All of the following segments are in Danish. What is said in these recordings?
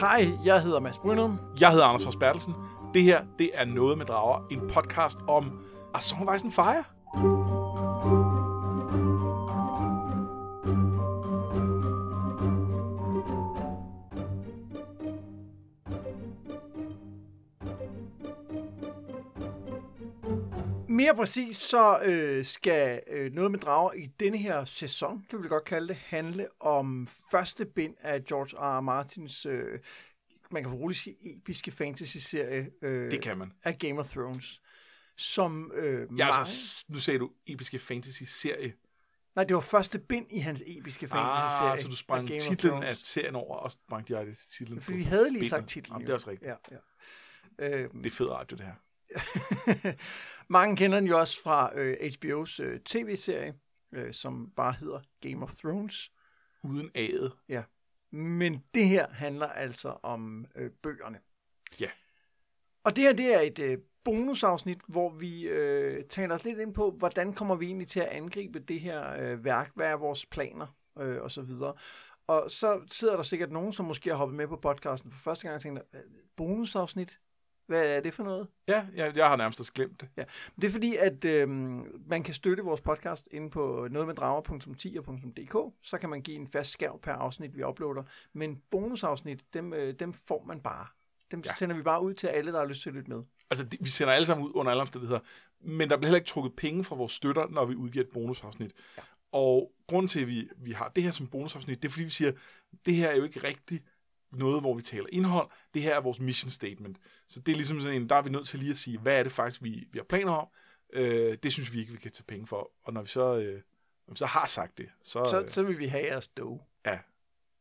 Hej, jeg hedder Mads Brynum. Jeg hedder Anders Forsbertelsen. Det her, det er Noget med Drager, en podcast om A Song Fire. Mere præcis så øh, skal øh, noget med drager i denne her sæson, kan vi godt kalde det, handle om første bind af George R. R. Martins, øh, man kan roligt sige, episke fantasy-serie øh, Det kan man. af Game of Thrones. Som øh, Ja, mange... altså, nu sagde du episke fantasy-serie. Nej, det var første bind i hans episke fantasy-serie. Ah, så du sprang af titlen af serien over, og sprang direkte til titlen. Fordi vi havde lige bindet. sagt titlen. Jamen, det er også rigtigt. Ja, ja. Øh, Det er fed radio, det her. Mange kender den jo også fra øh, HBO's øh, tv-serie, øh, som bare hedder Game of Thrones. Uden A'et. Ja. Men det her handler altså om øh, bøgerne. Ja. Og det her, det er et øh, bonusafsnit, hvor vi øh, taler os lidt ind på, hvordan kommer vi egentlig til at angribe det her øh, værk? Hvad er vores planer? Øh, og så videre. Og så sidder der sikkert nogen, som måske har hoppet med på podcasten for første gang og tænker, "Øh, bonusafsnit? Hvad er det for noget? Ja, jeg, jeg har nærmest også glemt det. Det er fordi, at øh, man kan støtte vores podcast inde på nogetmeddrager.10.dk. Så kan man give en fast skærv per afsnit, vi uploader. Men bonusafsnit, dem, øh, dem får man bare. Dem ja. Ja. sender vi bare ud til alle, der har lyst til at lytte med. Altså, de, vi sender alle sammen ud under alle omstændigheder. Men der bliver heller ikke trukket penge fra vores støtter, når vi udgiver et bonusafsnit. Ja. Og grunden til, at vi, vi har det her som bonusafsnit, det er fordi, vi siger, det her er jo ikke rigtigt noget, hvor vi taler indhold. Det her er vores mission statement. Så det er ligesom sådan en, der er vi nødt til lige at sige, hvad er det faktisk, vi, vi har planer om. Øh, det synes vi ikke, vi kan tage penge for. Og når vi så, øh, når vi så har sagt det, så, Så, øh, så vil vi have jeres dog. ja,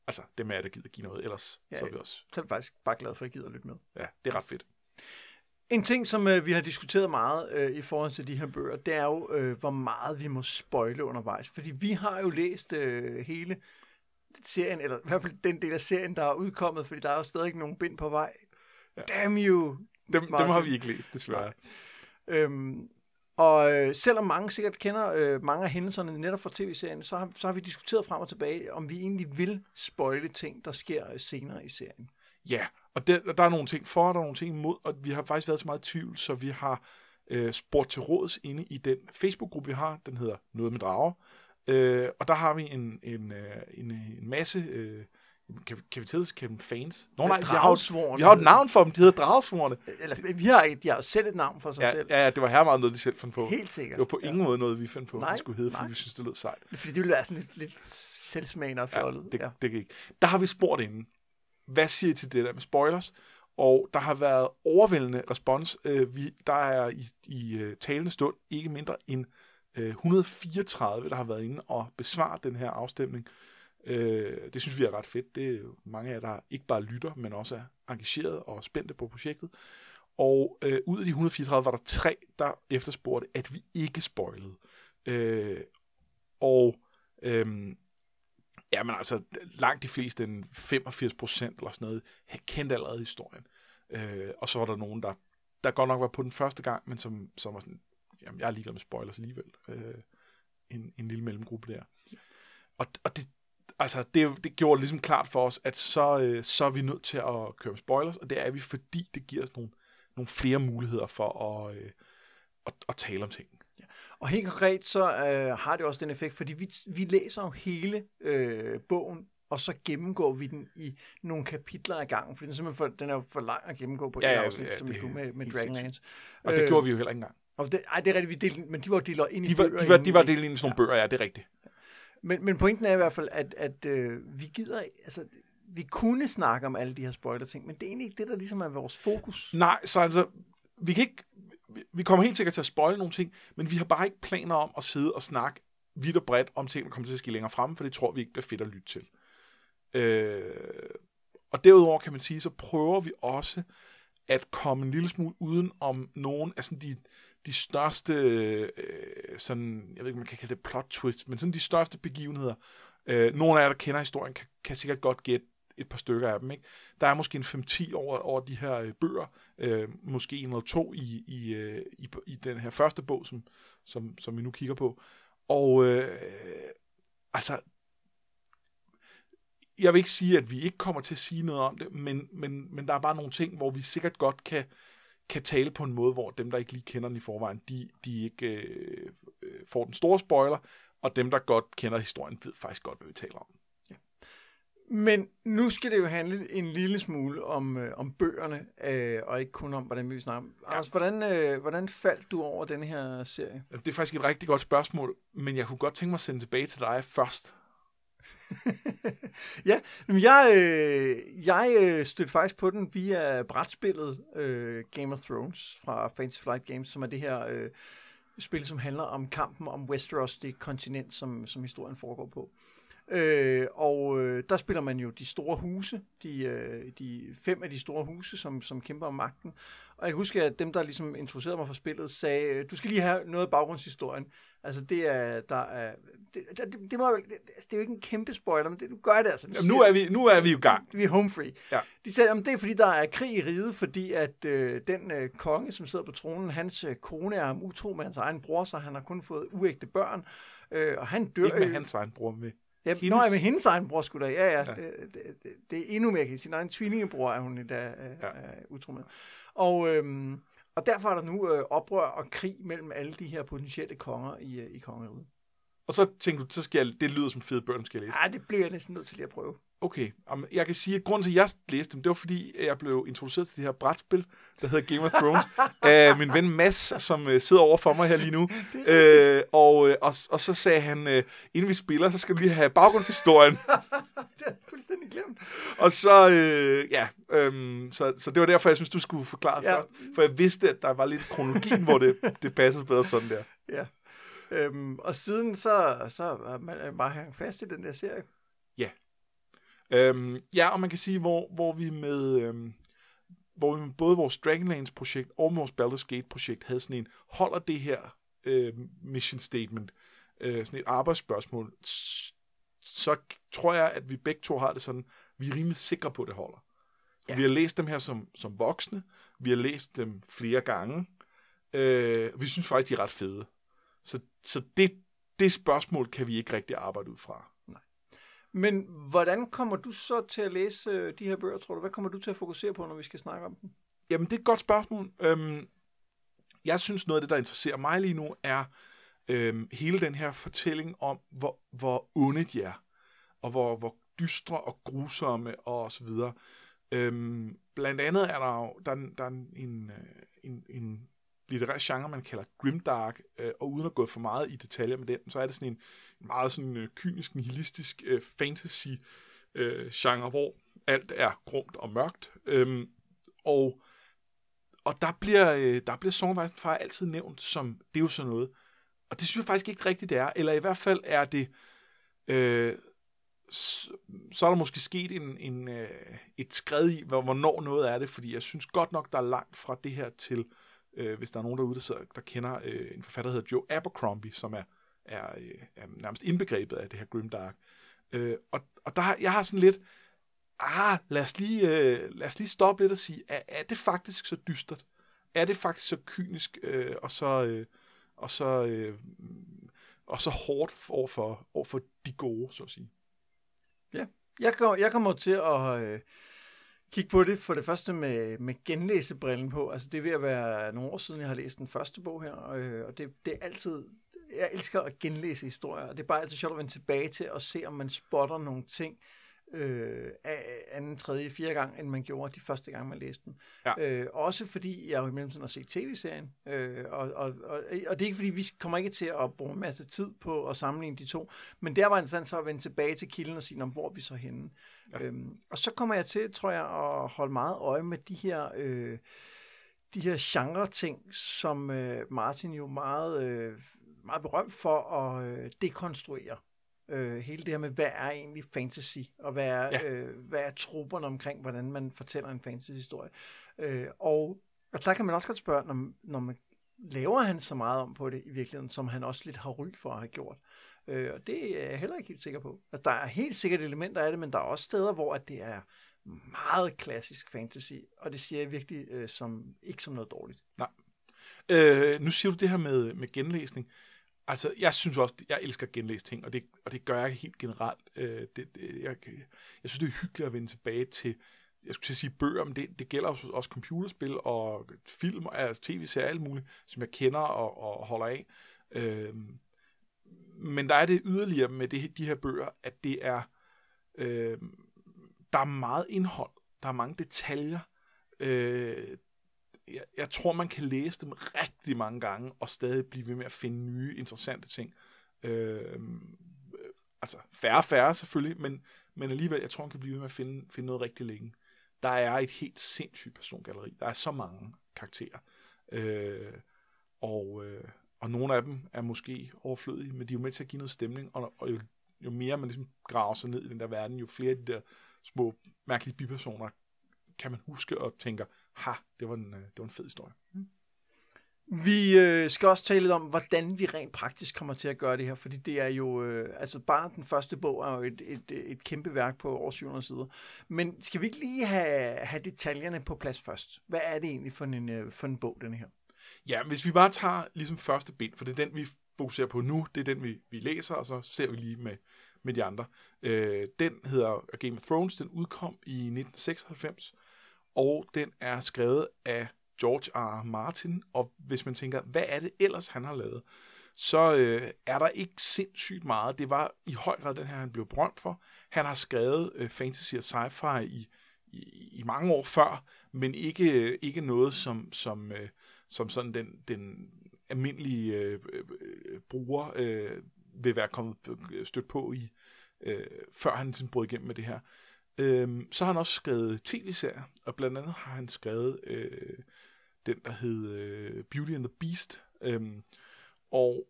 altså dem af jer, der gider give noget, ellers Ja, så er vi også, Så er vi faktisk bare glad for, at I gider at lytte med. ja, det er ret fedt. En ting, som øh, vi har diskuteret meget øh, i forhold til de her bøger, det er jo, øh, hvor meget vi må spoile undervejs. Fordi vi har jo læst øh, hele serien, eller i hvert fald den del af serien, der er udkommet, fordi der er jo stadig ikke nogen bind på vej. Ja. Damn you! Dem, dem har vi ikke læst, desværre. Øhm, og øh, selvom mange sikkert kender øh, mange af hændelserne netop fra tv-serien, så har, så har vi diskuteret frem og tilbage, om vi egentlig vil spoile ting, der sker øh, senere i serien. Ja, og der, der er nogle ting for, og der er nogle ting imod, og vi har faktisk været så meget i tvivl, så vi har øh, spurgt til råds inde i den Facebook-gruppe, vi har. Den hedder Noget med Drager. Øh, og der har vi en, en, øh, en, en masse... Øh, kan, vi- kan vi tælle kan dem fans? Nå, nej, vi har, jo, vi har et navn for dem, de hedder Dragsvorene. Eller, vi har, et, de har selv et navn for sig Ja, selv. ja, ja, det var her meget noget, de selv fandt på. Helt sikkert. Det var på ingen måde noget, vi fandt på, Nej, det skulle hedde, fordi nej. vi synes, det lød sejt. Fordi det ville være sådan lidt, lidt selvsmagende og Ja, fjollet. det, ja. det ikke. Der har vi spurgt inden. Hvad siger I til det der med spoilers? Og der har været overvældende respons. Øh, vi, der er i, i øh, talende stund ikke mindre end øh, 134, der har været inde og besvare den her afstemning. Øh, det synes vi er ret fedt. Det er mange af jer, der ikke bare lytter, men også er engageret og spændte på projektet. Og øh, ud af de 134 var der tre, der efterspurgte, at vi ikke spoilede. Øh, og øh, ja, men altså, langt de fleste, en 85 procent eller sådan noget, kendte allerede historien. Øh, og så var der nogen, der, der godt nok var på den første gang, men som, som var sådan, jamen jeg er ligeglad med spoilers alligevel. Øh, en, en lille mellemgruppe der. Og, og det, altså, det, det gjorde ligesom klart for os, at så, øh, så er vi nødt til at køre med spoilers, og det er vi, fordi det giver os nogle, nogle flere muligheder for at, øh, at, at tale om ting. Og helt konkret, så øh, har det også den effekt, fordi vi, vi læser jo hele øh, bogen, og så gennemgår vi den i nogle kapitler ad gangen, for den er simpelthen for, den er jo for lang at gennemgå på Ja, et ja, afsnit, ja, som vi det kunne med, med Dragonlance. Og det Øh, gjorde vi jo heller ikke engang. Og det, ej, det er rigtigt, vi delte, men de var delt ind i De var, bøger. de var, de var delt ind i sådan nogle bøger, ja, det er rigtigt. Men, men pointen er i hvert fald, at, at øh, vi gider, altså, vi kunne snakke om alle de her spoiler-ting, men det er egentlig ikke det, der ligesom er vores fokus. Nej, så altså, vi kan ikke, vi- kommer helt sikkert til at spoile nogle ting, men vi har bare ikke planer om at sidde og snakke vidt og bredt om ting, der kommer til at ske længere frem, for det tror vi ikke bliver fedt at lytte til. Øh, og derudover kan man sige, så prøver vi også at komme en lille smule uden om nogle af sådan de, de største, øh, sådan, jeg ved ikke, om man kan kalde det plot twist, men sådan de største begivenheder. Øh, nogle af jer, der kender historien, kan, kan sikkert godt gætte et par stykker af dem. Ikke? Der er måske en 5-10 over, over de her øh, bøger, øh, måske en eller to i, i, øh, i, i den her første bog, som, som, som vi nu kigger på. Og øh, altså, jeg vil ikke sige, at vi ikke kommer til at sige noget om det, men, men, men der er bare nogle ting, hvor vi sikkert godt kan, kan tale på en måde, hvor dem, der ikke lige kender den i forvejen, de, de ikke øh, øh får den store spoiler, og dem, der godt kender historien, ved faktisk godt, hvad vi taler om. Men nu skal det jo handle en lille smule om, øh, om bøgerne, øh, og ikke kun om, hvordan vi snakker. Ja. Altså, hvordan, øh, hvordan faldt du over den her serie? Det er faktisk et rigtig godt spørgsmål, men jeg kunne godt tænke mig at sende tilbage til dig først. ja, men jeg, øh, jeg øh, stødte faktisk på den via brætspillet øh, Game of Thrones fra Fantasy Flight Games, som er det her øh, spil, som handler om kampen om Westeros, det kontinent, som, som historien foregår på. Øh, og øh, der spiller man jo de store huse, de, øh, de fem af de store huse, som, som kæmper om magten. Og jeg husker, at dem, der ligesom introducerede mig for spillet, sagde, øh, du skal lige have noget af baggrundshistorien. Altså det er, der er, det, det, det, må, det, altså, det er jo ikke en kæmpe spoiler, men det, du gør det altså. Jamen, nu, er vi, nu er vi i gang. Vi er home free. Ja. De sagde, at det er fordi, der er krig i riget, fordi at øh, den øh, konge, som sidder på tronen, hans øh, kone er ham utro med hans egen bror, så han har kun fået uægte børn. Øh, og han dør. Ikke med hans egen bror med. Ja, hendes... Nå, ja, med hendes egen bror skulle da. Ja, ja. ja. Det, det, det, er endnu mere. Sin egen tvillingebror er hun i dag øh, ja. utro med. Og, øhm, og derfor er der nu øh, oprør og krig mellem alle de her potentielle konger i, øh, i kongeriget. Og så tænkte du, så skal jeg, det lyder som fede bøger, skal jeg læse. Nej, det bliver jeg næsten nødt til lige at prøve. Okay, jeg kan sige, at grunden til, at jeg læste dem, det var fordi, jeg blev introduceret til det her brætspil, der hedder Game of Thrones, af min ven Mads, som uh, sidder over for mig her lige nu. Uh, og, uh, og, og så sagde han, uh, inden vi spiller, så skal du lige have baggrundshistorien. fuldstændig glemt. Og så, uh, ja, um, så, så det var derfor, jeg synes, du skulle forklare ja. først. For jeg vidste, at der var lidt kronologien, hvor det, det passede bedre sådan der. Ja. Øhm, og siden så, så er man bare hængt fast i den der serie. Ja. Øhm, ja, og man kan sige, hvor, hvor vi med... Øhm, hvor vi med både vores Dragonlance projekt og vores Baldur's Gate projekt havde sådan en, holder det her øh, mission statement, øh, sådan et arbejdsspørgsmål, så tror jeg, at vi begge to har det sådan, vi er rimelig sikre på, at det holder. Ja. Vi har læst dem her som, som voksne, vi har læst dem flere gange, øh, vi synes faktisk, de er ret fede. Så, så det, det spørgsmål kan vi ikke rigtig arbejde ud fra. Nej. Men hvordan kommer du så til at læse øh, de her bøger, tror du? Hvad kommer du til at fokusere på, når vi skal snakke om dem? Jamen, det er et godt spørgsmål. Øhm, jeg synes, noget af det, der interesserer mig lige nu, er øhm, hele den her fortælling om, hvor, hvor onde de er, og hvor, hvor dystre og grusomme og så videre. Øhm, blandt andet er der jo der, der er en, øh, en, en litterær genre, man kalder grimdark, øh, og uden at gå for meget i detaljer med den, så er det sådan en, en meget sådan øh, kynisk, nihilistisk øh, fantasy øh, genre, hvor alt er grumt og mørkt. Øhm, og og der bliver, øh, der bliver Songwise Fire altid nævnt som, det er jo sådan noget. Og det synes jeg faktisk ikke rigtigt, det er. Eller i hvert fald er det, øh, så, er der måske sket en, en, øh, et skred i, hvornår noget er det, fordi jeg synes godt nok, der er langt fra det her til øh, hvis der er nogen derude, der, sidder, der kender øh, en forfatter, der hedder Joe Abercrombie, som er, er, øh, er nærmest indbegrebet af det her grimdark. Øh, og, og der, jeg har sådan lidt, ah, lad os lige, øh, lad os lige stoppe lidt og sige, er, er det faktisk så dystert? Er det faktisk så kynisk øh, og så, øh, og så, øh, og så hårdt over for, over for de gode, så at sige? Ja, jeg, kommer, jeg kommer til at... Øh kigge på det for det første med, med genlæsebrillen på. Altså det er ved at være nogle år siden, jeg har læst den første bog her, øh, og det, det er altid, jeg elsker at genlæse historier, og det er bare altid sjovt at vende tilbage til og se, om man spotter nogle ting, øh, anden, tredje, fjerde gang, end man gjorde de første gang, man læste den. Ja. Øh, også fordi jeg jo i mellemtiden har set tv-serien, øh, og, og, og, og det er ikke fordi, vi kommer ikke til at bruge en masse tid på at sammenligne de to, men der var interessant så at vende tilbage til kilden og sige, hvor er vi så henne. Ja. Øhm, og så kommer jeg til, tror jeg, at holde meget øje med de her... Øh, de her genre-ting, som øh, Martin jo meget, øh, meget berømt for at øh, dekonstruere øh, hele det her med, hvad er egentlig fantasy, og hvad er, ja. øh, hvad er trupperne omkring, hvordan man fortæller en fantasy-historie. Øh, og, og der kan man også godt spørge, når, når man laver han så meget om på det i virkeligheden, som han også lidt har ry for at have gjort. Øh, og det er jeg heller ikke helt sikker på. Altså, der er helt sikkert elementer af det, men der er også steder, hvor at det er meget klassisk fantasy, og det siger jeg virkelig øh, som, ikke som noget dårligt. Nej. Øh, nu siger du det her med, med genlæsning altså, jeg synes også, jeg elsker at genlæse ting, og det, og det gør jeg helt generelt. Øh, det, det, jeg, jeg synes, det er hyggeligt at vende tilbage til, jeg skulle til at sige bøger, men det, det gælder også, også computerspil og film, altså tv-serier, alt muligt, som jeg kender og, og holder af. Øh, men der er det yderligere med det, de her bøger, at det er, øh, der er meget indhold, der er mange detaljer. Øh, jeg, jeg tror, man kan læse dem rigtig mange gange, og stadig blive ved med at finde nye, interessante ting. Øhm, øh, altså, færre færre selvfølgelig, men, men alligevel, jeg tror, man kan blive ved med at finde, finde noget rigtig længe. Der er et helt sindssygt persongalleri. Der er så mange karakterer. Øh, og, øh, og nogle af dem er måske overflødige, men de er jo med til at give noget stemning, og, og jo, jo mere man ligesom graver sig ned i den der verden, jo flere af de der små mærkelige bipersoner kan man huske og tænker, ha, det var en, øh, det var en fed historie. Mm. Vi øh, skal også tale lidt om, hvordan vi rent praktisk kommer til at gøre det her, fordi det er jo, øh, altså bare den første bog er jo et, et, et kæmpe værk på over 700 sider. Men skal vi ikke lige have, have detaljerne på plads først? Hvad er det egentlig for en, øh, for en bog, den her? Ja, hvis vi bare tager ligesom første bind, for det er den, vi fokuserer på nu, det er den, vi, vi læser, og så ser vi lige med, med de andre. Øh, den hedder Game of Thrones, den udkom i 1996, og den er skrevet af George R. R. Martin, og hvis man tænker, hvad er det ellers, han har lavet, så øh, er der ikke sindssygt meget. Det var i høj grad den her, han blev brømt for. Han har skrevet øh, fantasy og sci-fi i, i, i mange år før, men ikke, øh, ikke noget, som, som, øh, som sådan den, den almindelige øh, øh, bruger øh, vil være kommet øh, stødt på i, øh, før han sådan brød igennem med det her. Øh, så har han også skrevet tv-serier, og blandt andet har han skrevet øh, den, der hed øh, Beauty and the Beast. Øh, og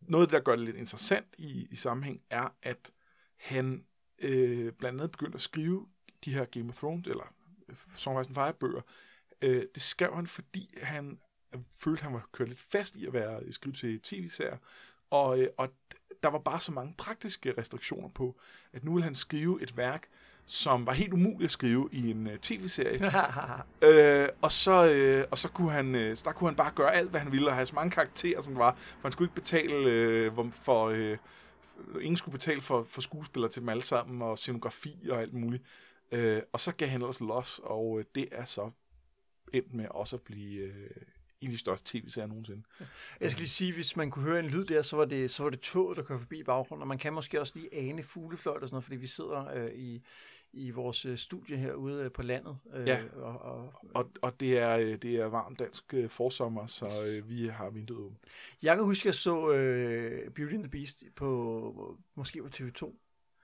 noget, det der gør det lidt interessant i, i sammenhæng, er, at han øh, blandt andet begyndte at skrive de her Game of Thrones, eller øh, Song of Ice and Fire bøger. Øh, det skrev han, fordi han følte, han var kørt lidt fast i at være øh, skrive til tv-serier, og, øh, og der var bare så mange praktiske restriktioner på, at nu ville han skrive et værk, som var helt umuligt at skrive i en uh, tv-serie. øh, og, så, øh, og så kunne han, øh, der kunne han bare gøre alt, hvad han ville, og have så mange karakterer, som det var. For han skulle ikke betale øh, for... Øh, ingen skulle betale for, for skuespillere til dem alle sammen, og scenografi og alt muligt. Øh, og så gav han ellers los, og øh, det er så endt med også at blive øh, en af de største tv-serier nogensinde. Jeg skal lige sige, hvis man kunne høre en lyd der, så var det, så var det toget, der kører forbi i baggrunden, og man kan måske også lige ane fuglefløjt og sådan noget, fordi vi sidder øh, i, i vores øh, studie herude øh, på landet. Øh, ja, og, og, og, og det, er, det er varm dansk forsommer, så øh, vi har vinduet åbent. Jeg kan huske, at jeg så øh, Beauty and the Beast på, måske på TV2.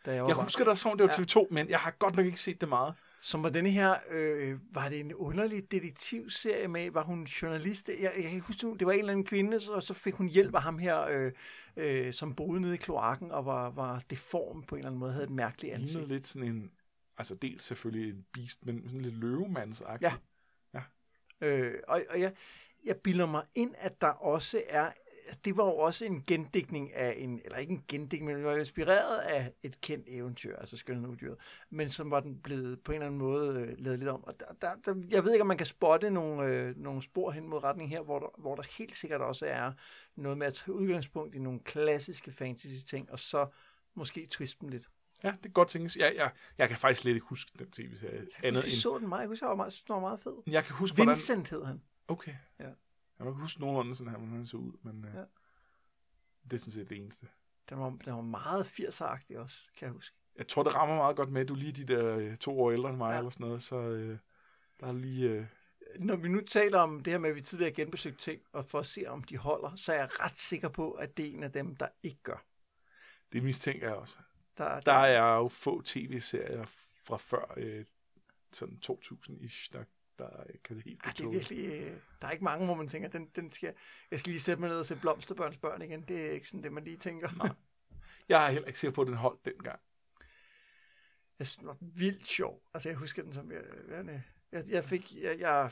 Da jeg, jeg husker, der så, det var TV2, men jeg har godt nok ikke set det meget som var denne her, øh, var det en underlig detektivserie med, var hun journalist? Jeg, jeg kan huske, det var en eller anden kvinde, og så fik hun hjælp af ham her, øh, øh, som boede nede i kloakken og var, var deform på en eller anden måde, havde et mærkeligt ansigt. Lignede lidt sådan en, altså dels selvfølgelig en beast, men sådan lidt løvemandsagtigt. Ja. ja. Øh, og, og jeg, jeg bilder mig ind, at der også er det var jo også en gendækning af en, eller ikke en gendækning, men det var inspireret af et kendt eventyr, altså Skønne Uddyret, men som var den blevet på en eller anden måde øh, lavet lidt om. Og der, der, der, jeg ved ikke, om man kan spotte nogle, øh, nogle spor hen mod retning her, hvor der, hvor der helt sikkert også er noget med at tage udgangspunkt i nogle klassiske fantasy-ting, og så måske twiste dem lidt. Ja, det er godt tænkes. Jeg, jeg, jeg kan faktisk slet ikke huske den tv-serie. Jeg husker, end... så den meget. Jeg husker, jeg var meget, den var meget fed. Jeg kan huske, Vincent hvordan... hed han. Okay. Ja. Jeg kan huske nogenlunde sådan her, hvordan han så ud, men øh, ja. det er sådan set det eneste. Den var, den var meget 80'er også, kan jeg huske. Jeg tror, det rammer meget godt med, du lige de der øh, to år ældre end mig, ja. eller sådan noget, så øh, der er lige... Øh... Når vi nu taler om det her med, at vi tidligere har genbesøgt ting, og for at se, om de holder, så er jeg ret sikker på, at det er en af dem, der ikke gør. Det mistænker jeg også. Der, der... er jo få tv-serier fra før øh, sådan 2000-ish, der der kan det helt ja, det er virkelig, øh, Der er ikke mange, hvor man tænker, den, den skal, jeg skal lige sætte mig ned og se Blomsterbørns børn igen. Det er ikke sådan det, man lige tænker. Nej. Jeg er heller ikke sikker på, at den holdt dengang. Jeg synes, den var vildt sjov. Altså, jeg husker den som... Jeg, jeg, jeg fik... Jeg, jeg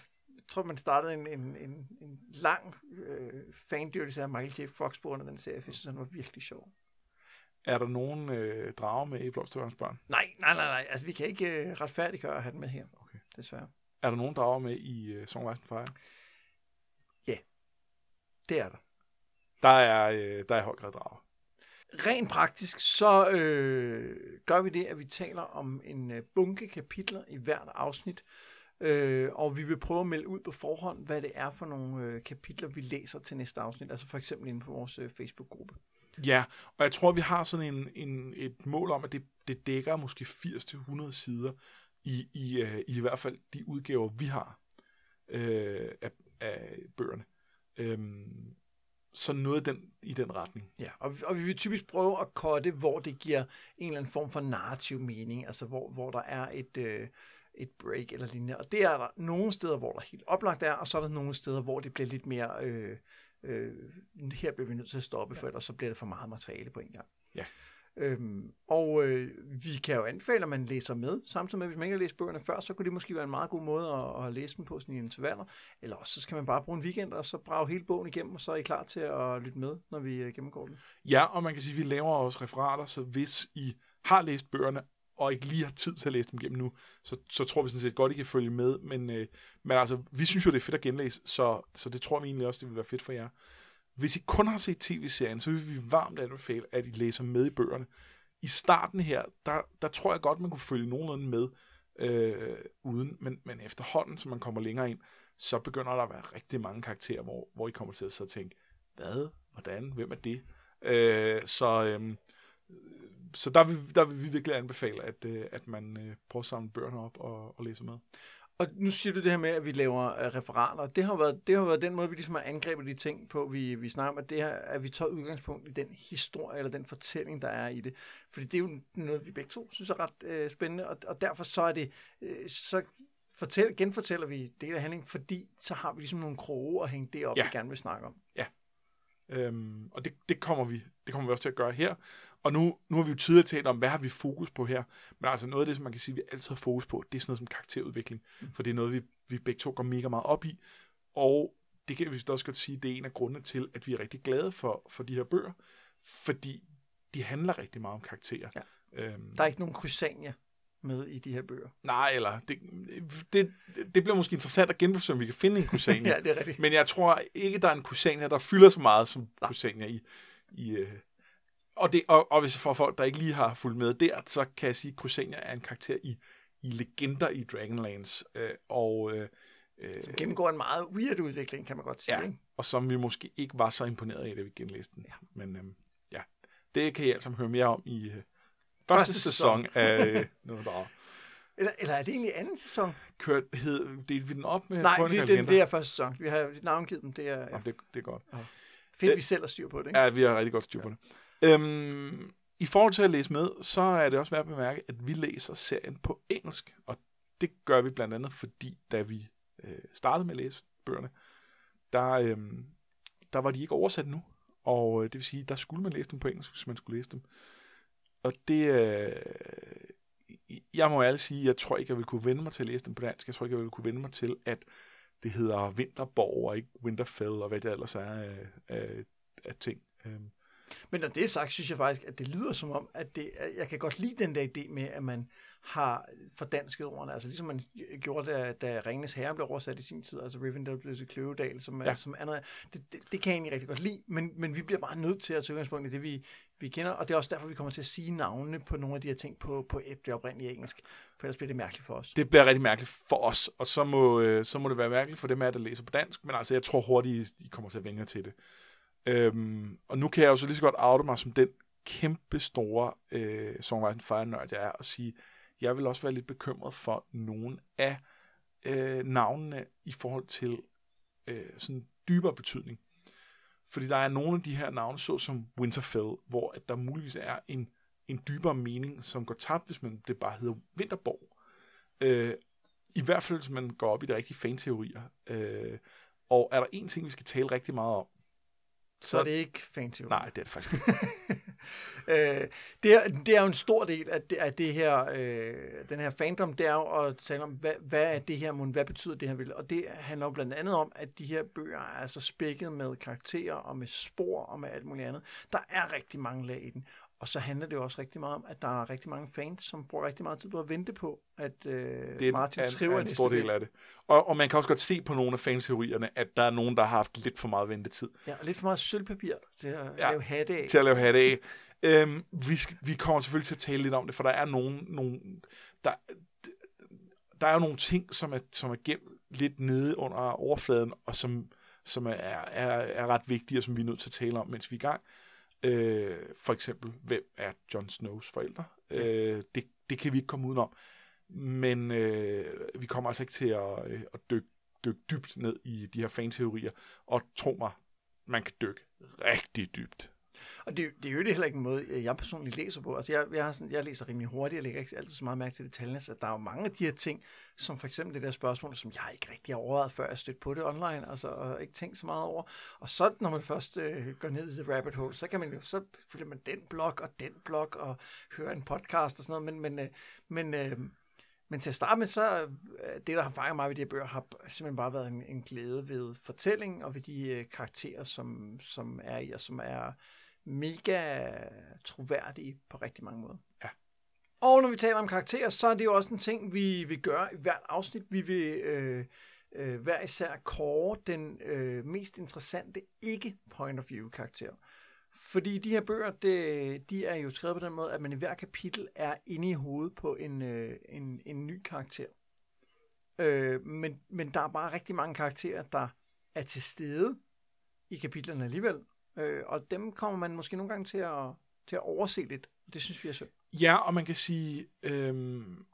tror, man startede en, en, en, en lang øh, fandyrkelse af Michael J. Fox på under den serie. Jeg synes, den var virkelig sjov. Er der nogen øh, drager med i Blomsterbørns børn? Nej, nej, nej, nej. Altså, vi kan ikke øh, retfærdiggøre at have den med her. Okay. Desværre. Er der nogen drager med i uh, Song of Fire? Ja, det er der. Der er, øh, der er høj grad drager. Rent praktisk, så øh, gør vi det, at vi taler om en øh, bunke kapitler i hvert afsnit, øh, og vi vil prøve at melde ud på forhånd, hvad det er for nogle øh, kapitler, vi læser til næste afsnit, altså for eksempel inde på vores øh, Facebook-gruppe. Ja, og jeg tror, vi har sådan en, en, et mål om, at det, det dækker måske 80-100 sider i, i, uh, i hvert fald de udgaver, vi har øh, af, af bøgerne. Øhm, så noget den, i den retning. Ja, og, og vi vil typisk prøve at korte, hvor det giver en eller anden form for narrativ mening, altså hvor, hvor der er et, øh, et break eller lignende. Og det er der nogle steder, hvor der helt oplagt er, og så er der nogle steder, hvor det bliver lidt mere, øh, øh, her bliver vi nødt til at stoppe, for ellers så bliver det for meget materiale på en gang. Ja. Øhm, og øh, vi kan jo anbefale, at man læser med, samtidig med, hvis man ikke har læst bøgerne før, så kunne det måske være en meget god måde at, at læse dem på sådan i intervaller. Eller også så skal man bare bruge en weekend, og så brage hele bogen igennem, og så er I klar til at lytte med, når vi øh, gennemgår den. Ja, og man kan sige, at vi laver også referater, så hvis I har læst bøgerne, og ikke lige har tid til at læse dem igennem nu, så, så tror vi sådan set godt, I kan følge med. Men, øh, men altså, vi synes jo, det er fedt at genlæse, så, så det tror vi egentlig også, det vil være fedt for jer. Hvis I kun har set tv-serien, så vil vi varmt anbefale, at I læser med i bøgerne i starten her, der, der tror jeg godt, man kunne følge nogenlunde med øh, uden, men, men efterhånden, som man kommer længere ind, så begynder der at være rigtig mange karakterer, hvor, hvor I kommer til at sidde og tænke, hvad, hvordan, hvem er det? Øh, så øh, så der vil, der vil vi virkelig anbefale, at, øh, at man øh, prøver at samle bøgerne op og, og læse med. Og nu siger du det her med, at vi laver uh, referater. Det har, været, det har været den måde, vi ligesom har angrebet de ting på. Vi, vi snakker om, at, det her, at vi tager udgangspunkt i den historie eller den fortælling, der er i det. Fordi det er jo noget, vi begge to synes er ret uh, spændende, og, og derfor så er det, uh, så fortæl, genfortæller vi det af handling, fordi så har vi ligesom nogle kroge at hænge det op, ja. vi gerne vil snakke om. Ja, øhm, og det, det, kommer vi, det kommer vi også til at gøre her. Og nu, nu har vi jo tidligere talt om, hvad har vi fokus på her. Men altså noget af det, som man kan sige, vi altid har fokus på, det er sådan noget som karakterudvikling. Mm. For det er noget, vi, vi begge to går mega meget op i. Og det kan vi også godt sige, det er en af grundene til, at vi er rigtig glade for, for de her bøger. Fordi de handler rigtig meget om karakterer. Ja. Øhm, der er ikke nogen krysania med i de her bøger. Nej, eller det, det, det bliver måske interessant at genbesøge, om vi kan finde en Kusania. ja, det er rigtigt. Men jeg tror ikke, der er en Kusania, der fylder så meget som Kusania i, i, øh, og, det, og, og hvis for folk, der ikke lige har fulgt med der, så kan jeg sige, at Crusania er en karakter i, i Legender i Dragonlance. Øh, og, øh, som gennemgår en meget weird udvikling, kan man godt sige. Ja, ikke? og som vi måske ikke var så imponeret af, da vi genlæste den. Ja. Men øh, ja, det kan I altså høre mere om i øh, første, første sæson, sæson af øh, noget eller, eller er det egentlig anden sæson? Kørt, hed, delte vi den op med Nej, det, det, det er første sæson. Vi har navngivet dem. Det er, ja. det, det er godt. Ja. Fedt, øh, vi selv har styr på det. Ikke? Ja, vi har rigtig godt styr på ja. det. Øhm, I forhold til at læse med, så er det også værd at bemærke, at vi læser serien på engelsk. Og det gør vi blandt andet, fordi da vi øh, startede med at læse bøgerne, der, øh, der var de ikke oversat nu. Og øh, det vil sige, der skulle man læse dem på engelsk, hvis man skulle læse dem. Og det... Øh, jeg må ærligt sige, jeg tror ikke, jeg vil kunne vende mig til at læse dem på dansk. Jeg tror ikke, jeg vil kunne vende mig til, at det hedder Vinterborg og ikke Winterfell, og hvad det ellers er af, af, af ting. Øhm, men når det er sagt, synes jeg faktisk, at det lyder som om, at det, jeg kan godt lide den der idé med, at man har fordansket ordene. Altså ligesom man gjorde, da, da Ringens Herre blev oversat i sin tid, altså Rivendell blev til Kløvedal, som, ja. som andet. Det, det, det, kan jeg egentlig rigtig godt lide, men, men vi bliver bare nødt til at tage udgangspunkt i det, vi, vi kender, og det er også derfor, vi kommer til at sige navnene på nogle af de her ting på, på det oprindelige engelsk, for ellers bliver det mærkeligt for os. Det bliver rigtig mærkeligt for os, og så må, øh, så må det være mærkeligt for dem af der læser på dansk, men altså jeg tror hurtigt, I kommer til at vænge til det. Øhm, og nu kan jeg jo så lige så godt oute mig som den kæmpe store øh, Songwriting Fire nørd jeg er, og sige, jeg vil også være lidt bekymret for nogle af øh, navnene i forhold til øh, sådan dybere betydning. Fordi der er nogle af de her navne, så som Winterfell, hvor at der muligvis er en, en dybere mening, som går tabt, hvis man det bare hedder Vinterborg. Øh, I hvert fald, hvis man går op i de rigtige fanteorier. Øh, og er der en ting, vi skal tale rigtig meget om, så, er det ikke fancy. Nej, det er det faktisk øh, det, er, det er jo en stor del af det, af det her, øh, den her fandom, det er jo at tale om, hvad, hvad er det her, hvad betyder det her vil? Og det handler jo blandt andet om, at de her bøger er altså spækket med karakterer og med spor og med alt muligt andet. Der er rigtig mange lag i den. Og så handler det jo også rigtig meget om, at der er rigtig mange fans, som bruger rigtig meget tid på at vente på, at øh, Det er Martin en, skriver er en stor del af det. Og, og man kan også godt se på nogle af fanteorierne, at der er nogen, der har haft lidt for meget ventetid Ja, og lidt for meget sølvpapir til at Ja, lave hatte af. til at lave hat af. Øhm, vi, skal, vi kommer selvfølgelig til at tale lidt om det, for der er nogen, nogen der, der er jo nogle ting, som er, som er gemt lidt nede under overfladen, og som, som er, er, er ret vigtige, og som vi er nødt til at tale om, mens vi er i gang. Øh, for eksempel, hvem er Jon Snows forældre? Øh, det, det kan vi ikke komme udenom. Men øh, vi kommer altså ikke til at, øh, at dykke, dykke dybt ned i de her fanteorier. Og tro mig, man kan dykke rigtig dybt. Og det, det er jo heller ikke en måde, øh, jeg personligt læser på. Altså, jeg, jeg, har sådan, jeg læser rimelig hurtigt, jeg lægger ikke altid så meget mærke til detaljerne, så der er jo mange af de her ting, som for eksempel det der spørgsmål, som jeg ikke rigtig har overvejet, før jeg stødte på det online, altså, og ikke tænkt så meget over. Og så, når man først øh, går ned i the rabbit hole, så kan man jo, så følger man den blog og den blog, og hører en podcast og sådan noget, men, men, øh, men øh, men til at starte med, så øh, det, der har fanget mig ved de her bøger, har simpelthen bare været en, en glæde ved fortællingen og ved de øh, karakterer, som, som er i, og som er mega troværdige på rigtig mange måder. Ja. Og når vi taler om karakterer, så er det jo også en ting, vi vil gøre i hvert afsnit. Vi vil øh, øh, hver især kåre den øh, mest interessante ikke-point of view karakter. Fordi de her bøger, det, de er jo skrevet på den måde, at man i hver kapitel er inde i hovedet på en, øh, en, en ny karakter. Øh, men, men der er bare rigtig mange karakterer, der er til stede i kapitlerne alligevel. Øh, og dem kommer man måske nogle gange til at, til at overse lidt. Det synes vi er synd. Ja, og man kan sige... Øhm,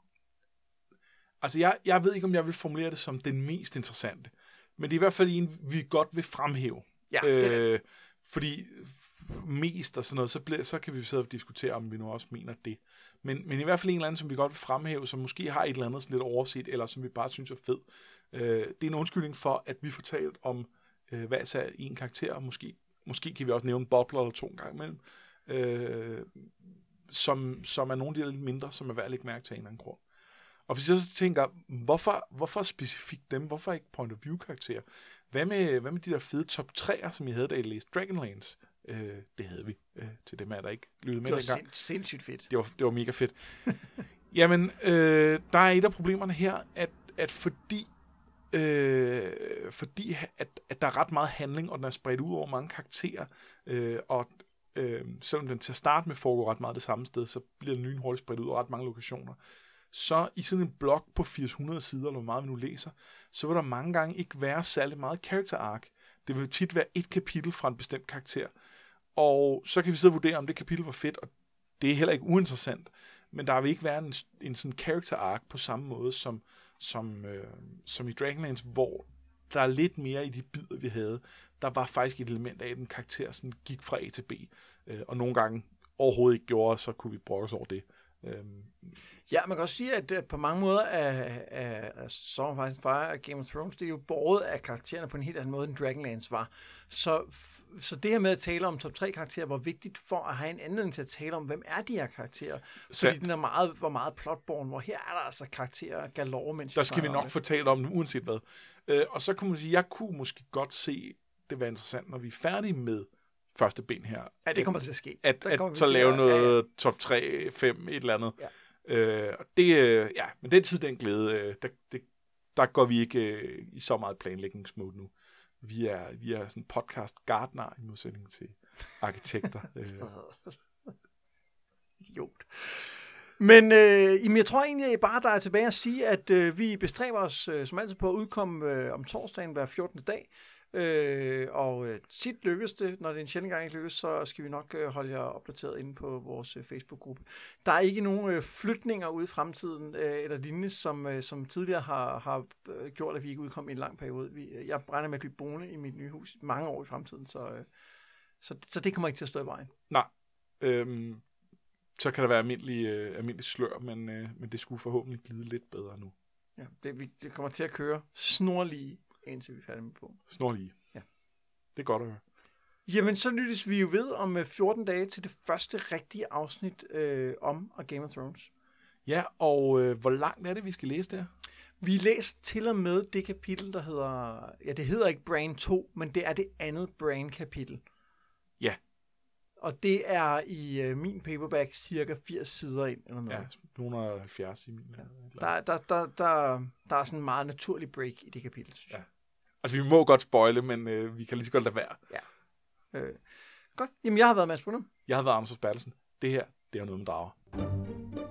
altså, jeg, jeg ved ikke, om jeg vil formulere det som den mest interessante. Men det er i hvert fald en, vi godt vil fremhæve. Ja, det er øh, fordi mest og sådan noget, så, bliver, så kan vi sidde og diskutere, om vi nu også mener det. Men, men i hvert fald en eller anden, som vi godt vil fremhæve, som måske har et eller andet sådan lidt overset, eller som vi bare synes er fed. Øh, det er en undskyldning for, at vi fortalt om øh, hvad så en karakter, og måske, måske kan vi også nævne bobler eller to en gang imellem, øh, som, som er nogle af de der lidt mindre, som er værd at lægge mærke til af en eller anden grund. Og hvis jeg så tænker, hvorfor, hvorfor specifikt dem? Hvorfor ikke point of view karakterer? Hvad med, hvad med de der fede top 3'er, som I havde, da I læste Dragonlance? Øh, det havde vi øh, til dem, der ikke lyttede med Det var dengang. sind, sindssygt fedt. Det var, det var mega fedt. Jamen, øh, der er et af problemerne her, at, at fordi, øh, fordi at, at der er ret meget handling, og den er spredt ud over mange karakterer, øh, og øh, selvom den til at starte med foregår ret meget det samme sted, så bliver den lynhurtigt spredt ud over ret mange lokationer. Så i sådan en blog på 800 sider, eller hvor meget vi nu læser, så vil der mange gange ikke være særlig meget character arc. Det vil tit være et kapitel fra en bestemt karakter. Og så kan vi sidde og vurdere, om det kapitel var fedt, og det er heller ikke uinteressant. Men der vil ikke være en, en sådan character arc på samme måde som, som, øh, som i Dragonlance, hvor der er lidt mere i de bidder, vi havde. Der var faktisk et element af, at en karakter sådan gik fra A til B, øh, og nogle gange overhovedet ikke gjorde, så kunne vi brokke os over det. Øhm, Ja, man kan også sige, at, på mange måder er, er, er Song of Ice and Fire og Game of Thrones, det er jo båret af karaktererne på en helt anden måde, end Dragonlance var. Så, så det her med at tale om top 3 karakterer var vigtigt for at have en anledning til at tale om, hvem er de her karakterer. Fordi Sandt. den er meget, var meget plotborn, hvor her er der altså karakterer galore, mens der skal vi nok få talt om det, uanset hvad. Øh, og så kan man sige, jeg kunne måske godt se, det var interessant, når vi er færdige med første ben her, Ja, det kommer til at ske. at, at vi så lave at- noget ja, ja. top 3, 5, et eller andet. Ja. Øh, og det, øh, ja, men den tid, den glæde, øh, der, det, der går vi ikke øh, i så meget planlægningsmode nu. Vi er, vi er sådan podcast gardner i modsætning til arkitekter. øh, Idiot. Men øh, jamen, jeg tror egentlig bare, der er tilbage at sige, at øh, vi bestræber os øh, som altid på at udkomme øh, om torsdagen hver 14. dag. Øh, og øh, tit lykkes det. Når det en sjældent gang ikke lykkes, så skal vi nok øh, holde jer opdateret inde på vores øh, Facebook-gruppe. Der er ikke nogen flytninger ude i fremtiden, øh, eller lignende, som, øh, som tidligere har, har gjort, at vi ikke udkom i en lang periode. Vi, jeg regner med at blive boende i mit nye hus mange år i fremtiden, så, øh, så, så det kommer ikke til at stå i vejen. nej, øhm, så kan der være almindelig, øh, almindelig slør, men, øh, men det skulle forhåbentlig glide lidt bedre nu. Ja, det, vi, det kommer til at køre snorlige, indtil vi er færdige med på. Snorlige. Ja. Det er godt at høre. Jamen, så lyttes vi jo ved om øh, 14 dage til det første rigtige afsnit øh, om og Game of Thrones. Ja, og øh, hvor langt er det, vi skal læse der? Vi læser til og med det kapitel, der hedder... Ja, det hedder ikke Brain 2, men det er det andet Brain-kapitel. Ja. Og det er i øh, min paperback cirka 80 sider ind, eller noget. Ja, 170 i min. Ja. Der, der, der, der, der er sådan en meget naturlig break i det kapitel, synes jeg. Altså, vi må godt spoile, men øh, vi kan lige så godt lade være. Øh, godt. Jamen, jeg har været Mads Brunner. Jeg har været Anders Bertelsen. Det her, det er noget med drager.